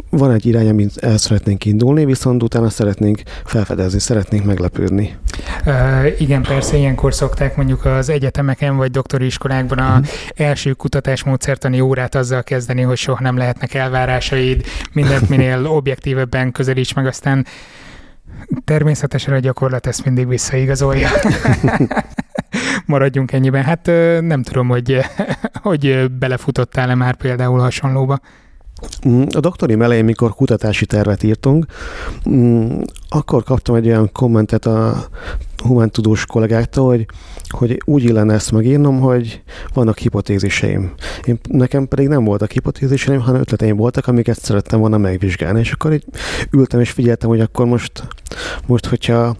B: van egy irány, amit el szeretnénk indulni, viszont utána szeretnénk felfedezni, szeretnénk meglepődni.
A: Uh, igen, persze ilyenkor szokták mondjuk az egyetemeken vagy doktori iskolákban a uh-huh. első kutatásmódszertani órát azzal kezdeni, hogy soha nem lehetnek elvárásaid, mindent minél objektívebben közelíts meg, aztán Természetesen a gyakorlat ezt mindig visszaigazolja. Maradjunk ennyiben. Hát nem tudom, hogy, hogy belefutottál-e már például hasonlóba.
B: Mm, a doktori elején, mikor kutatási tervet írtunk, mm, akkor kaptam egy olyan kommentet a humántudós kollégáktól, hogy, hogy úgy illene ezt megírnom, hogy vannak hipotéziseim. Én, nekem pedig nem voltak hipotéziseim, hanem ötleteim voltak, amiket szerettem volna megvizsgálni. És akkor így ültem és figyeltem, hogy akkor most, most hogyha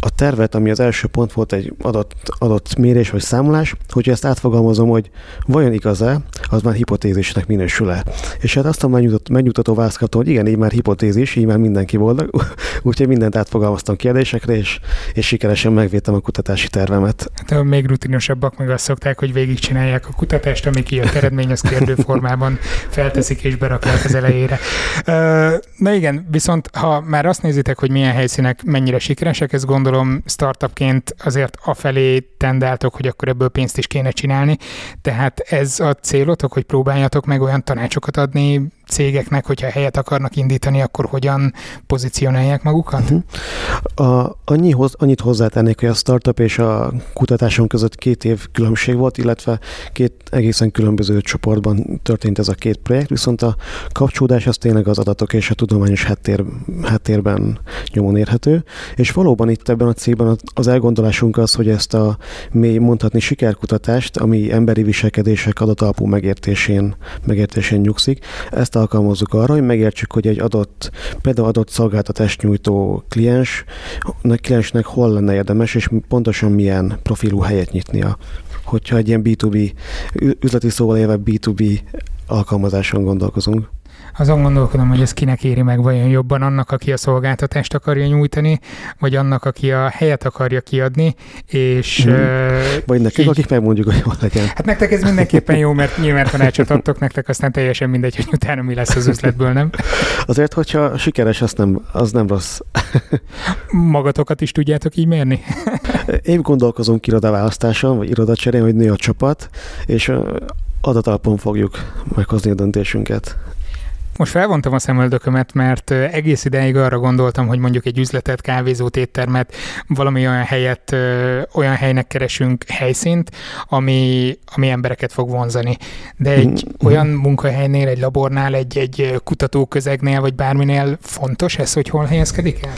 B: a tervet, ami az első pont volt egy adott, adott mérés vagy számolás, hogyha ezt átfogalmazom, hogy vajon igaz-e, az már hipotézisnek minősül-e. És hát azt a megnyugtató, megnyugtató hogy igen, így már hipotézis, így már mindenki boldog, úgyhogy mindent átfogalmaztam kérdésekre, és, és sikeresen megvédtem a kutatási tervemet.
A: Hát még rutinosabbak meg azt szokták, hogy végigcsinálják a kutatást, ami kijött eredmény, az kérdő formában felteszik és berakják az elejére. Na igen, viszont ha már azt nézitek, hogy milyen helyszínek mennyire sikeresek, ez gondolom startupként azért afelé tendáltok, hogy akkor ebből pénzt is kéne csinálni. Tehát ez a célotok, hogy próbáljatok meg olyan tanácsokat adni cégeknek, hogyha helyet akarnak indítani, akkor hogyan pozícionálják magukat?
B: Uh-huh. A, annyihoz, annyit hozzátennék, hogy a startup és a kutatáson között két év különbség volt, illetve két egészen különböző csoportban történt ez a két projekt, viszont a kapcsolódás az tényleg az adatok és a tudományos háttér, háttérben nyomon érhető, és valóban itt ebben a cégben az elgondolásunk az, hogy ezt a mély mondhatni sikerkutatást, ami emberi viselkedések adatalapú megértésén, megértésén nyugszik, ezt alkalmazzuk arra, hogy megértsük, hogy egy adott, például adott szolgáltatást nyújtó kliens, kliensnek hol lenne érdemes, és pontosan milyen profilú helyet nyitnia. Hogyha egy ilyen B2B, üzleti szóval élve B2B alkalmazáson gondolkozunk
A: azon gondolkodom, hogy ez kinek éri meg vajon jobban annak, aki a szolgáltatást akarja nyújtani, vagy annak, aki a helyet akarja kiadni, és... Mm. Uh,
B: vagy nekik, így, akik megmondjuk, hogy jól legyen.
A: Hát nektek ez mindenképpen jó, mert nyilván tanácsot adtok nektek, aztán teljesen mindegy, hogy utána mi lesz az üzletből, nem?
B: Azért, hogyha sikeres, az nem, az nem rossz.
A: Magatokat is tudjátok így mérni?
B: Én gondolkozunk irodaválasztáson, vagy irodacserén, hogy nő a csapat, és adatalapon fogjuk meghozni a döntésünket.
A: Most felvontam a szemöldökömet, mert egész ideig arra gondoltam, hogy mondjuk egy üzletet, kávézót, éttermet, valami olyan helyet, olyan helynek keresünk helyszínt, ami, ami embereket fog vonzani. De egy mm-hmm. olyan munkahelynél, egy labornál, egy, egy kutatóközegnél, vagy bárminél fontos ez, hogy hol helyezkedik el?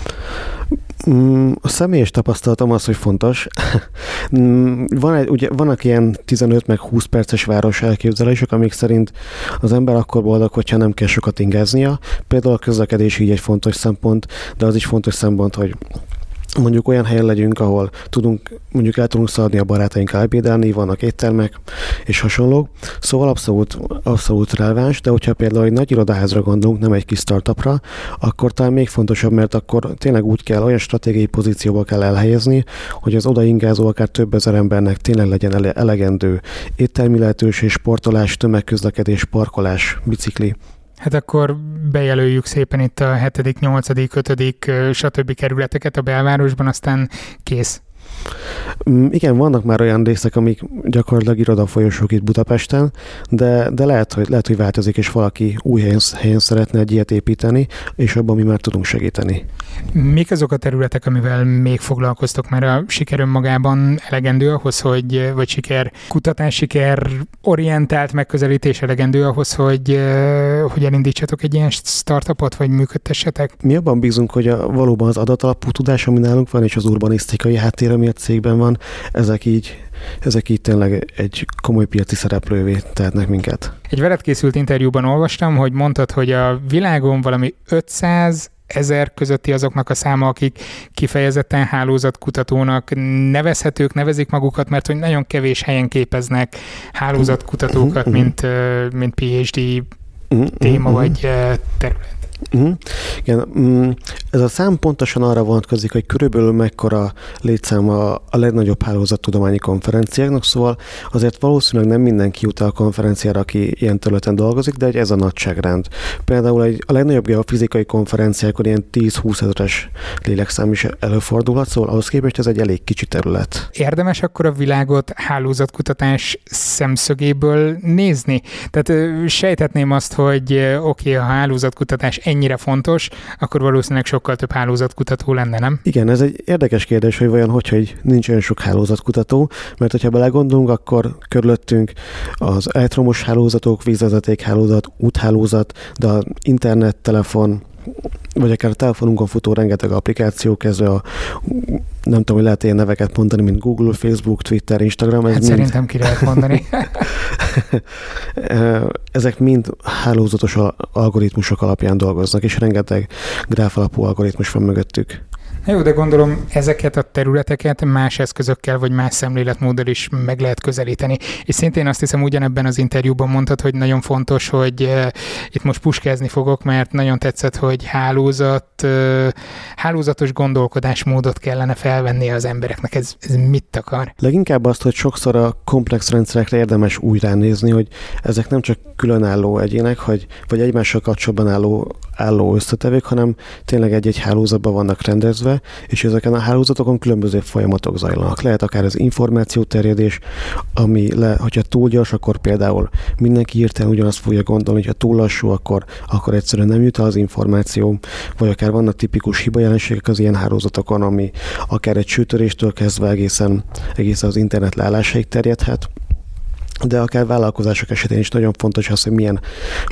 B: Mm, a személyes tapasztalatom az, hogy fontos. Mm, van egy, ugye, vannak ilyen 15 meg 20 perces város elképzelések, amik szerint az ember akkor boldog, hogyha nem kell sokat ingáznia. Például a közlekedés így egy fontos szempont, de az is fontos szempont, hogy mondjuk olyan helyen legyünk, ahol tudunk, mondjuk el tudunk szaladni a barátainkkal ebédelni, vannak éttermek és hasonlók. Szóval abszolút, abszolút releváns, de hogyha például egy nagy irodaházra gondolunk, nem egy kis startupra, akkor talán még fontosabb, mert akkor tényleg úgy kell, olyan stratégiai pozícióba kell elhelyezni, hogy az odaingázó akár több ezer embernek tényleg legyen elegendő éttermi lehetőség, sportolás, tömegközlekedés, parkolás, bicikli.
A: Hát akkor bejelöljük szépen itt a 7., 8., 5., stb. kerületeket a belvárosban, aztán kész.
B: Mm, igen, vannak már olyan részek, amik gyakorlatilag irodafolyosók itt Budapesten, de, de lehet, hogy, lehet, hogy változik, és valaki új helyen, helyen szeretne egy ilyet építeni, és abban mi már tudunk segíteni.
A: Mik azok a területek, amivel még foglalkoztok, mert a siker önmagában elegendő ahhoz, hogy, vagy siker kutatás, siker orientált megközelítés elegendő ahhoz, hogy, hogy elindítsatok egy ilyen startupot, vagy működtessetek?
B: Mi abban bízunk, hogy a, valóban az adatalapú tudás, ami nálunk van, és az urbanisztikai háttér, ami a cégben van, ezek így ezek így tényleg egy komoly piaci szereplővé tehetnek minket.
A: Egy veled készült interjúban olvastam, hogy mondtad, hogy a világon valami 500 ezer közötti azoknak a száma, akik kifejezetten hálózatkutatónak nevezhetők, nevezik magukat, mert hogy nagyon kevés helyen képeznek hálózatkutatókat, mhm, mhm. mint, mint PhD mhm, téma vagy terület.
B: Uh-huh. Igen, mm, ez a szám pontosan arra vonatkozik, hogy körülbelül mekkora létszáma a legnagyobb hálózattudományi konferenciáknak, szóval azért valószínűleg nem mindenki jut a konferenciára, aki ilyen területen dolgozik, de ez a nagyságrend. Például egy, a legnagyobb geofizikai konferenciákon ilyen 10-20 ezeres lélekszám is előfordulhat, szóval ahhoz képest ez egy elég kicsi terület.
A: Érdemes akkor a világot hálózatkutatás szemszögéből nézni? Tehát sejthetném azt, hogy oké, okay, a hálózatkutatás ennyire fontos, akkor valószínűleg sokkal több hálózatkutató lenne, nem?
B: Igen, ez egy érdekes kérdés, hogy vajon hogy, hogy nincs olyan sok hálózatkutató, mert hogyha belegondolunk, akkor körülöttünk az elektromos hálózatok, vízvezeték hálózat, úthálózat, de internet, telefon, vagy akár a telefonunkon futó rengeteg applikáció, kezdve a, nem tudom, hogy lehet ilyen neveket mondani, mint Google, Facebook, Twitter, Instagram.
A: Ez hát mind... szerintem ki lehet mondani.
B: Ezek mind hálózatos algoritmusok alapján dolgoznak, és rengeteg gráf alapú algoritmus van mögöttük.
A: Jó, de gondolom ezeket a területeket más eszközökkel vagy más szemléletmóddal is meg lehet közelíteni. És szintén azt hiszem ugyanebben az interjúban mondtad, hogy nagyon fontos, hogy uh, itt most puskázni fogok, mert nagyon tetszett, hogy hálózat, uh, hálózatos gondolkodásmódot kellene felvenni az embereknek. Ez, ez mit akar?
B: Leginkább azt, hogy sokszor a komplex rendszerekre érdemes újra nézni, hogy ezek nem csak különálló egyének, hogy, vagy egymással kapcsolatban álló, álló összetevők, hanem tényleg egy-egy hálózatban vannak rendezve, és ezeken a hálózatokon különböző folyamatok zajlanak. Lehet akár az információterjedés, ami le, hogyha túl gyors, akkor például mindenki hirtelen ugyanazt fogja gondolni, hogyha túl lassú, akkor, akkor egyszerűen nem jut az információ, vagy akár vannak tipikus hibajelenségek az ilyen hálózatokon, ami akár egy sütöréstől kezdve egészen, egészen az internet leállásáig terjedhet de akár vállalkozások esetén is nagyon fontos az, hogy milyen,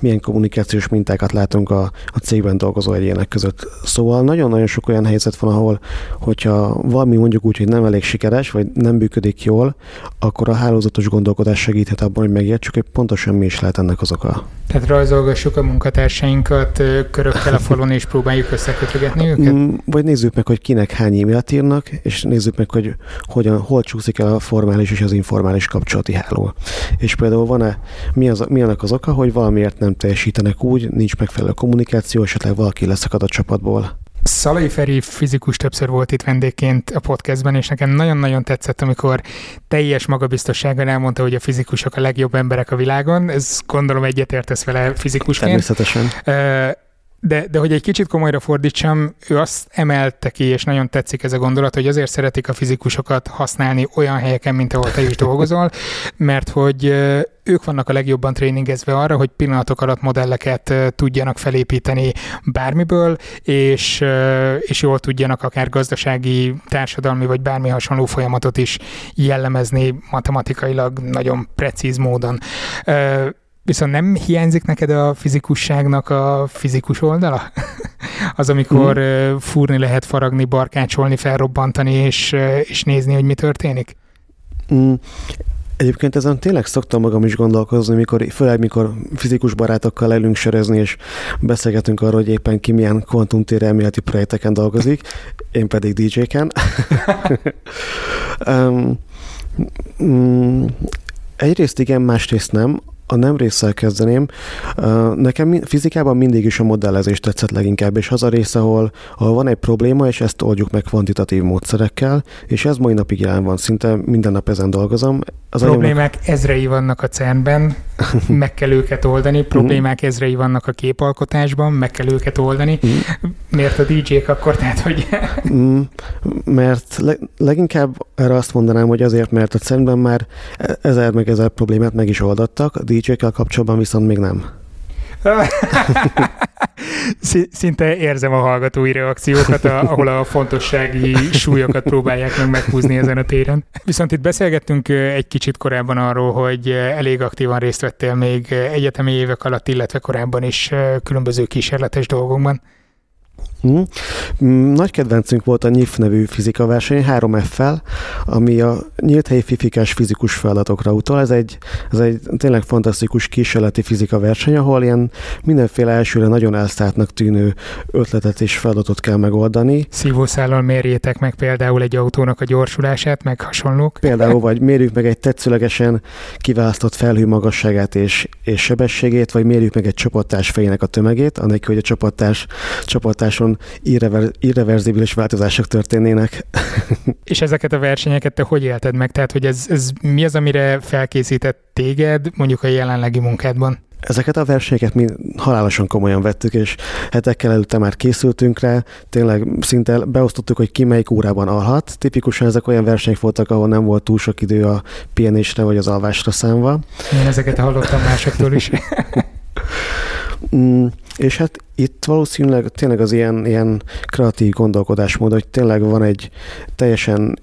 B: milyen kommunikációs mintákat látunk a, a cégben dolgozó egyének között. Szóval nagyon-nagyon sok olyan helyzet van, ahol, hogyha valami mondjuk úgy, hogy nem elég sikeres, vagy nem működik jól, akkor a hálózatos gondolkodás segíthet abban, hogy megértsük, hogy pontosan mi is lehet ennek az oka.
A: Tehát rajzolgassuk a munkatársainkat körökkel a falon, és próbáljuk összekötögetni őket? Mm,
B: vagy nézzük meg, hogy kinek hány e-mailt írnak, és nézzük meg, hogy hogyan, hol csúszik el a formális és az informális kapcsolati háló. És például van-e, mi, az, mi annak az oka, hogy valamiért nem teljesítenek úgy, nincs megfelelő kommunikáció, esetleg valaki leszakad a csapatból.
A: Szalai Feri fizikus többször volt itt vendégként a podcastben, és nekem nagyon-nagyon tetszett, amikor teljes magabiztossággal elmondta, hogy a fizikusok a legjobb emberek a világon. Ez gondolom egyetértesz vele fizikusként.
B: Természetesen.
A: De, de hogy egy kicsit komolyra fordítsam, ő azt emelte ki, és nagyon tetszik ez a gondolat, hogy azért szeretik a fizikusokat használni olyan helyeken, mint ahol te is dolgozol, mert hogy ők vannak a legjobban tréningezve arra, hogy pillanatok alatt modelleket tudjanak felépíteni bármiből, és, és jól tudjanak akár gazdasági, társadalmi vagy bármi hasonló folyamatot is jellemezni matematikailag nagyon precíz módon. Viszont nem hiányzik neked a fizikusságnak a fizikus oldala? az, amikor mm. fúrni lehet, faragni, barkácsolni, felrobbantani, és, és nézni, hogy mi történik?
B: Mm. Egyébként ezen tényleg szoktam magam is gondolkozni, mikor, főleg mikor fizikus barátokkal elünk sörözni, és beszélgetünk arról, hogy éppen ki milyen kvantumtér elméleti projekteken dolgozik, én pedig DJ-ken. um, mm, egyrészt igen, másrészt nem a nem résszel kezdeném. Nekem fizikában mindig is a modellezés tetszett leginkább, és az a rész, ahol, ahol van egy probléma, és ezt oldjuk meg kvantitatív módszerekkel, és ez mai napig jelen van, szinte minden nap ezen dolgozom.
A: Az Problémák anyagok... ezrei vannak a CERN-ben, meg kell őket oldani, problémák ezrei vannak a képalkotásban, meg kell őket oldani. Mhm. Miért a DJ-k akkor, tehát hogy...
B: Mm, mert le, leginkább erre azt mondanám, hogy azért, mert a CERN-ben már e- ezer meg ezer problémát meg is oldottak, a DJ-kkel kapcsolatban viszont még nem.
A: Szinte érzem a hallgatói reakciókat, ahol a fontossági súlyokat próbálják meg meghúzni ezen a téren. Viszont itt beszélgettünk egy kicsit korábban arról, hogy elég aktívan részt vettél még egyetemi évek alatt, illetve korábban is különböző kísérletes dolgokban.
B: Hmm. Nagy kedvencünk volt a NIF nevű fizika verseny 3F-fel, ami a nyílt helyi fifikás fizikus feladatokra utal. Ez egy, ez egy tényleg fantasztikus kísérleti fizika verseny, ahol ilyen mindenféle elsőre nagyon elszártnak tűnő ötletet és feladatot kell megoldani.
A: Szívószállal mérjétek meg például egy autónak a gyorsulását, meg hasonlók.
B: Például, vagy mérjük meg egy tetszőlegesen kiválasztott felhő magasságát és, és sebességét, vagy mérjük meg egy csapattárs fejének a tömegét, anélkül, hogy a csapattárs, csapattáson nagyon irrever, irreverzibilis változások történnének.
A: És ezeket a versenyeket te hogy élted meg? Tehát, hogy ez, ez mi az, amire felkészített téged mondjuk a jelenlegi munkádban?
B: Ezeket a versenyeket mi halálosan komolyan vettük, és hetekkel előtte már készültünk rá, tényleg szinte beosztottuk, hogy ki melyik órában alhat. Tipikusan ezek olyan versenyek voltak, ahol nem volt túl sok idő a pihenésre vagy az alvásra számva.
A: Én ezeket hallottam másoktól is.
B: Mm, és hát itt valószínűleg tényleg az ilyen, ilyen kreatív gondolkodásmód, hogy tényleg van egy teljesen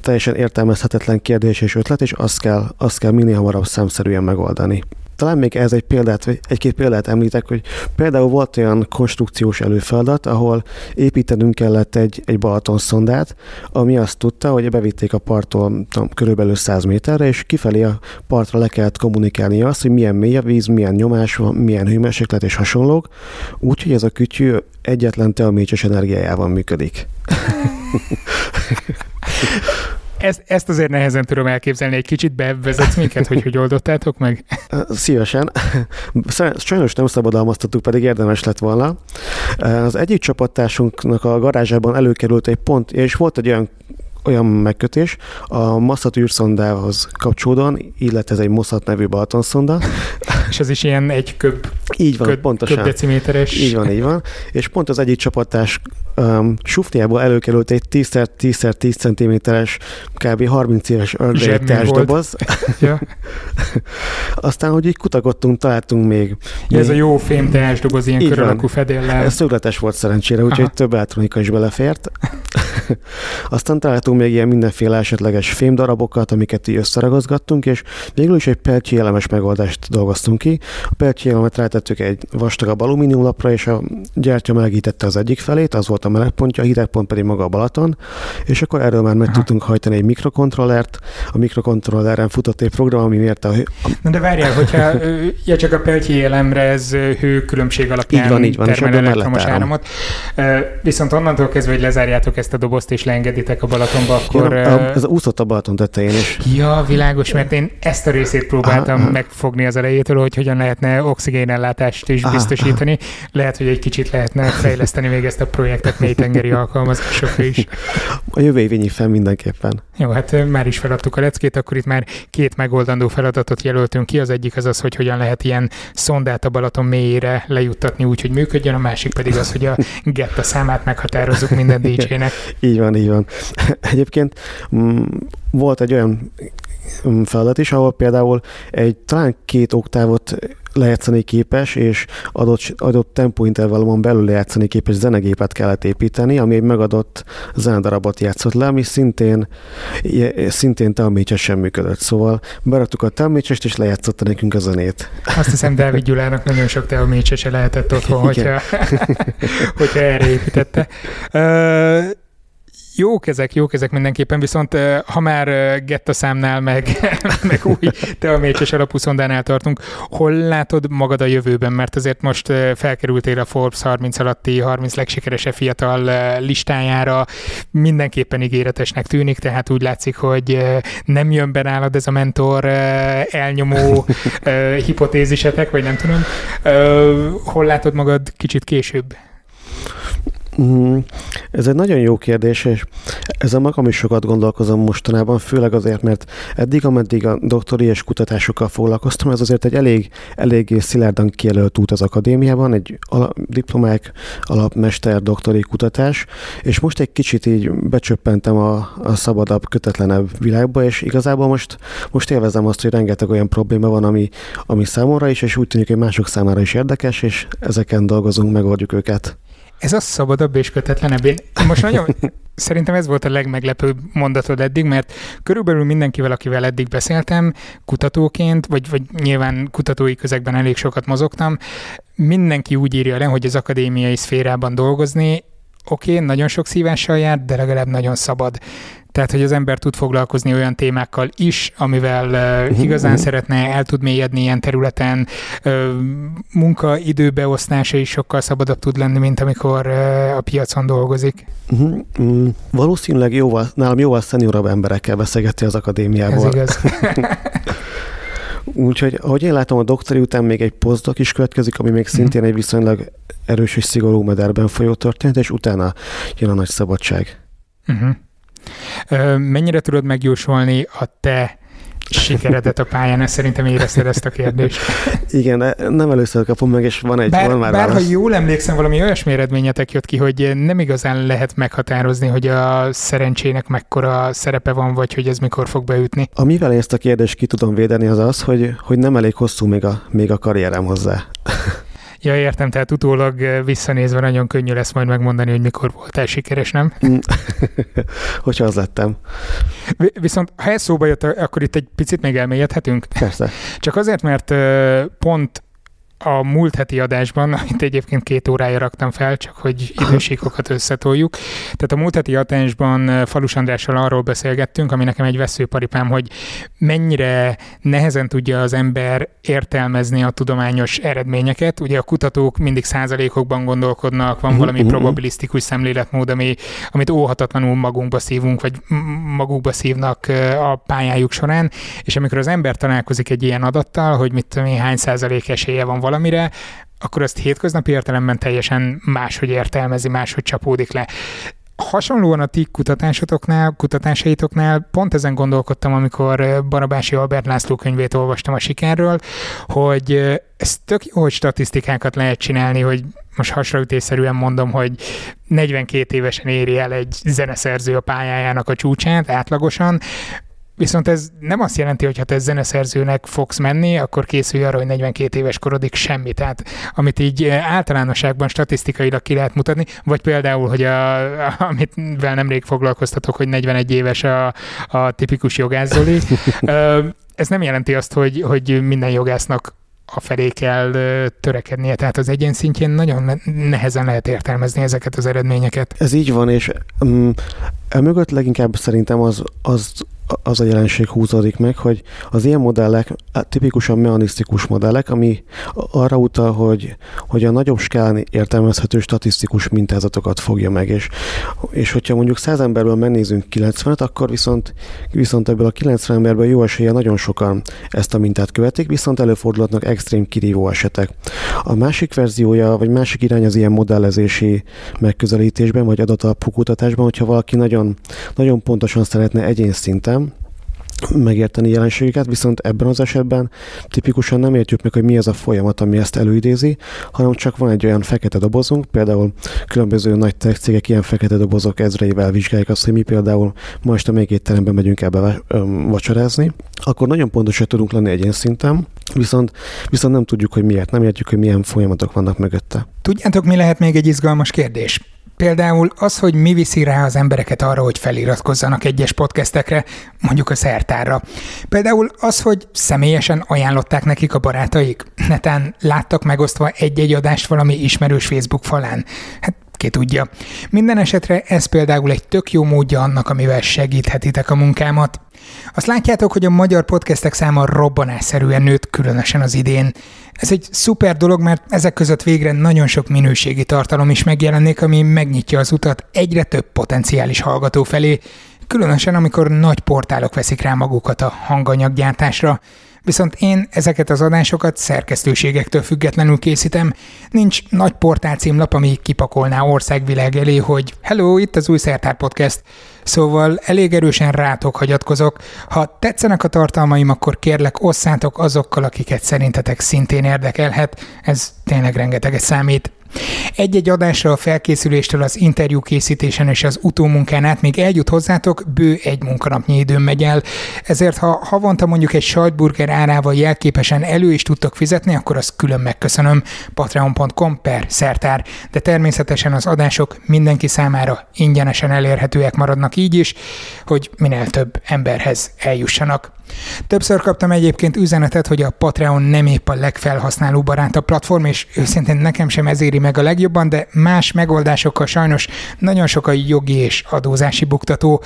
B: teljesen értelmezhetetlen kérdés és ötlet, és azt kell, azt kell minél hamarabb szemszerűen megoldani. Talán még ez egy példát, egy-két példát említek, hogy például volt olyan konstrukciós előfeladat, ahol építenünk kellett egy, egy Balaton szondát, ami azt tudta, hogy bevitték a parttól tudom, körülbelül 100 méterre, és kifelé a partra le kellett kommunikálni azt, hogy milyen mély a víz, milyen nyomás van, milyen hőmérséklet és hasonlók, úgyhogy ez a kütyű egyetlen teomécses energiájával működik.
A: Ezt, ezt azért nehezen tudom elképzelni. Egy kicsit bevezetsz minket, hogy hogy oldottátok meg?
B: Szívesen. Sajnos nem szabadalmaztattuk, pedig érdemes lett volna. Az egyik csapattársunknak a garázsában előkerült egy pont, és volt egy olyan olyan megkötés a Massat űrszondához kapcsolódóan, illetve ez egy Mossad nevű Balatonszonda.
A: És ez is ilyen egy köb,
B: így van, köb, pontosan.
A: köb deciméteres.
B: Így van, így van. És pont az egyik csapatás um, sufniából előkerült egy 10x10x10 cm-es, kb. 30 éves ördögi doboz. ja. Aztán, hogy így kutakodtunk, találtunk még.
A: Ja, ez a jó fém doboz, ilyen kör alakú fedéllel.
B: Ez szögletes volt szerencsére, úgyhogy több elektronika is belefért. Aztán találtunk még ilyen mindenféle esetleges fémdarabokat, amiket így összeragozgattunk, és végül is egy pelcsi elemes megoldást dolgoztunk ki. A pelcsi elemet rátettük egy vastagabb alumíniumlapra, és a gyertya melegítette az egyik felét, az volt a melegpontja, a hidegpont pedig maga a Balaton, és akkor erről már meg Aha. tudtunk hajtani egy mikrokontrollert. A mikrokontrolleren futott egy program, ami mérte a hő.
A: Na de várjál, hogyha ja, csak a pelcsi elemre ez hő különbség alapján így van, így van, elektromos áramot. Viszont onnantól kezdve, hogy lezárjátok ezt a dobozt és leengeditek a Balatonba, akkor... Ja,
B: ez úszott a Balaton tetején is.
A: Ja, világos, mert én ezt a részét próbáltam aha, megfogni az elejétől, hogy hogyan lehetne oxigénellátást is biztosítani. Aha. Lehet, hogy egy kicsit lehetne fejleszteni még ezt a projektet mélytengeri alkalmazásokra is.
B: A jövő év fel mindenképpen.
A: Jó, hát már is feladtuk a leckét, akkor itt már két megoldandó feladatot jelöltünk ki. Az egyik az az, hogy hogyan lehet ilyen szondát a Balaton mélyére lejuttatni úgy, hogy működjön, a másik pedig az, hogy a getta számát meghatározzuk minden DJ-nek.
B: így van, így van. Egyébként mm, volt egy olyan mm, feladat is, ahol például egy talán két oktávot lejátszani képes, és adott, adott tempóintervallumon belül lejátszani képes zenegépet kellett építeni, ami egy megadott zenedarabot játszott le, ami szintén, szintén telmécses sem működött. Szóval beraktuk a telmécsest, és lejátszotta nekünk a zenét.
A: Azt hiszem, Dávid Gyulának nagyon sok telmécsese lehetett otthon, hogyha, hogyha erre építette. Uh, jók ezek, jók ezek mindenképpen, viszont ha már Getta számnál, meg, meg új teamécses alapú szondánál tartunk, hol látod magad a jövőben? Mert azért most felkerültél a Forbes 30 alatti 30 legsikeresebb fiatal listájára, mindenképpen ígéretesnek tűnik, tehát úgy látszik, hogy nem jön be nálad ez a mentor elnyomó hipotézisetek, vagy nem tudom. Hol látod magad kicsit később?
B: Mm, ez egy nagyon jó kérdés, és ezzel magam is sokat gondolkozom mostanában, főleg azért, mert eddig, ameddig a doktori és kutatásokkal foglalkoztam, ez azért egy elég, elég szilárdan kijelölt út az akadémiában, egy ala, diplomák, alapmester, doktori kutatás, és most egy kicsit így becsöppentem a, a szabadabb, kötetlenebb világba, és igazából most, most élvezem azt, hogy rengeteg olyan probléma van, ami, ami számomra is, és úgy tűnik, hogy mások számára is érdekes, és ezeken dolgozunk, megoldjuk őket.
A: Ez a szabadabb és kötetlenebb. Én most nagyon, szerintem ez volt a legmeglepőbb mondatod eddig, mert körülbelül mindenkivel, akivel eddig beszéltem, kutatóként, vagy, vagy nyilván kutatói közegben elég sokat mozogtam, mindenki úgy írja le, hogy az akadémiai szférában dolgozni, oké, okay, nagyon sok szívással jár, de legalább nagyon szabad. Tehát, hogy az ember tud foglalkozni olyan témákkal is, amivel uh, igazán uh-huh. szeretne, el tud mélyedni ilyen területen. Uh, munkaidőbeosztása is sokkal szabadabb tud lenni, mint amikor uh, a piacon dolgozik.
B: Uh-huh. Mm, valószínűleg jóval, nálam jóval szeniorabb emberekkel beszélgeti az akadémiából.
A: Ez igaz.
B: Úgyhogy, ahogy én látom, a doktori után még egy posztok is következik, ami még szintén egy viszonylag erős és szigorú mederben folyó történet, és utána jön a nagy szabadság.
A: Uh-huh. Mennyire tudod megjósolni a te sikeredet a pályán, ezt szerintem érezted ezt a kérdést.
B: Igen, nem először kapom meg, és van egy,
A: bár,
B: van már
A: Bár, ha jól emlékszem, valami olyasmi eredményetek jött ki, hogy nem igazán lehet meghatározni, hogy a szerencsének mekkora szerepe van, vagy hogy ez mikor fog beütni.
B: Amivel ezt a kérdést ki tudom védeni, az az, hogy, hogy nem elég hosszú még a, még a karrierem hozzá.
A: Ja, értem, tehát utólag eh, visszanézve nagyon könnyű lesz majd megmondani, hogy mikor voltál sikeres, nem?
B: Mm. Hogyha az lettem.
A: Viszont ha ez szóba jött, akkor itt egy picit még elmélyedhetünk?
B: Persze.
A: Csak azért, mert eh, pont a múlt heti adásban, amit egyébként két órája raktam fel, csak hogy idősíkokat összetoljuk. Tehát a múlt heti adásban eh, Falus Andrással arról beszélgettünk, ami nekem egy veszőparipám, hogy mennyire nehezen tudja az ember értelmezni a tudományos eredményeket. Ugye a kutatók mindig százalékokban gondolkodnak, van mhm, valami uh-huh. probabilisztikus szemléletmód, ami, amit óhatatlanul magunkba szívunk, vagy magukba szívnak eh, a pályájuk során, és amikor az ember találkozik egy ilyen adattal, hogy mit tudom én, hány százalék esélye van valamire, akkor azt hétköznapi értelemben teljesen máshogy értelmezi, máshogy csapódik le. Hasonlóan a ti kutatásotoknál, kutatásaitoknál pont ezen gondolkodtam, amikor Barabási Albert László könyvét olvastam a sikerről, hogy ez tök jó, hogy statisztikákat lehet csinálni, hogy most hasraütésszerűen mondom, hogy 42 évesen éri el egy zeneszerző a pályájának a csúcsát átlagosan, Viszont ez nem azt jelenti, hogy ha te zeneszerzőnek fogsz menni, akkor készülj arra, hogy 42 éves korodig semmi. Tehát amit így eh, általánosságban statisztikailag ki lehet mutatni, vagy például, hogy a, amit vel nemrég foglalkoztatok, hogy 41 éves a, a tipikus jogászoli. ez nem jelenti azt, hogy, hogy minden jogásznak a felé kell törekednie, tehát az egyén szintjén nagyon nehezen lehet értelmezni ezeket az eredményeket.
B: Ez így van, és um, emögött leginkább szerintem az, az az a jelenség húzódik meg, hogy az ilyen modellek tipikusan mechanisztikus modellek, ami arra utal, hogy, hogy a nagyobb skálán értelmezhető statisztikus mintázatokat fogja meg, és, és hogyha mondjuk 100 emberből megnézünk 90-et, akkor viszont, viszont ebből a 90 emberből jó esélye nagyon sokan ezt a mintát követik, viszont előfordulhatnak extrém kirívó esetek. A másik verziója, vagy másik irány az ilyen modellezési megközelítésben, vagy adatalapú kutatásban, hogyha valaki nagyon, nagyon pontosan szeretne egyén szinten, megérteni jelenségeket, viszont ebben az esetben tipikusan nem értjük meg, hogy mi az a folyamat, ami ezt előidézi, hanem csak van egy olyan fekete dobozunk, például különböző nagy tech cégek ilyen fekete dobozok ezreivel vizsgálják azt, hogy mi például ma este még étteremben megyünk ebbe vacsorázni, akkor nagyon pontosan tudunk lenni egyén szinten, viszont, viszont nem tudjuk, hogy miért, nem értjük, hogy milyen folyamatok vannak mögötte.
A: Tudjátok, mi lehet még egy izgalmas kérdés? Például az, hogy mi viszi rá az embereket arra, hogy feliratkozzanak egyes podcastekre, mondjuk a szertárra. Például az, hogy személyesen ajánlották nekik a barátaik. Netán láttak megosztva egy-egy adást valami ismerős Facebook falán. Hát ki tudja. Minden esetre ez például egy tök jó módja annak, amivel segíthetitek a munkámat. Azt látjátok, hogy a magyar podcastek száma robbanásszerűen nőtt, különösen az idén. Ez egy szuper dolog, mert ezek között végre nagyon sok minőségi tartalom is megjelenik, ami megnyitja az utat egyre több potenciális hallgató felé, különösen amikor nagy portálok veszik rá magukat a hanganyaggyártásra. Viszont én ezeket az adásokat szerkesztőségektől függetlenül készítem. Nincs nagy portálcímlap, ami kipakolná országvilág elé, hogy hello, itt az új Szertár Podcast. Szóval elég erősen rátok hagyatkozok. Ha tetszenek a tartalmaim, akkor kérlek osszátok azokkal, akiket szerintetek szintén érdekelhet. Ez tényleg rengeteget számít. Egy-egy adásra a felkészüléstől az interjú készítésen és az utómunkán át még eljut hozzátok, bő egy munkanapnyi időm megy el. Ezért ha havonta mondjuk egy sajtburger árával jelképesen elő is tudtok fizetni, akkor azt külön megköszönöm patreon.com per szertár, de természetesen az adások mindenki számára ingyenesen elérhetőek maradnak így is, hogy minél több emberhez eljussanak. Többször kaptam egyébként üzenetet, hogy a Patreon nem épp a legfelhasználó barát a platform, és őszintén nekem sem ez éri a legjobban, de más megoldásokkal sajnos nagyon sok a jogi és adózási buktató.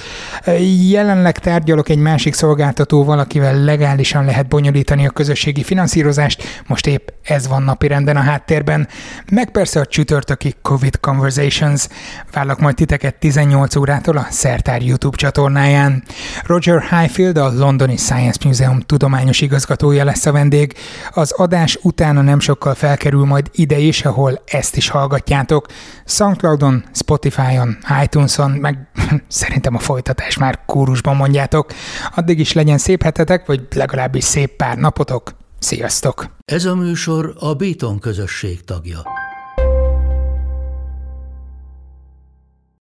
A: Jelenleg tárgyalok egy másik szolgáltatóval, akivel legálisan lehet bonyolítani a közösségi finanszírozást, most épp ez van napirenden a háttérben. Meg persze a csütörtöki Covid Conversations. Várlak majd titeket 18 órától a Szertár YouTube csatornáján. Roger Highfield, a londoni Science Museum tudományos igazgatója lesz a vendég. Az adás utána nem sokkal felkerül majd ide is, ahol ezt is hallgatjátok. Soundcloudon, Spotify-on, iTunes-on, meg szerintem a folytatás már kórusban mondjátok. Addig is legyen szép hetetek, vagy legalábbis szép pár napotok. Sziasztok!
C: Ez a műsor a Béton közösség tagja.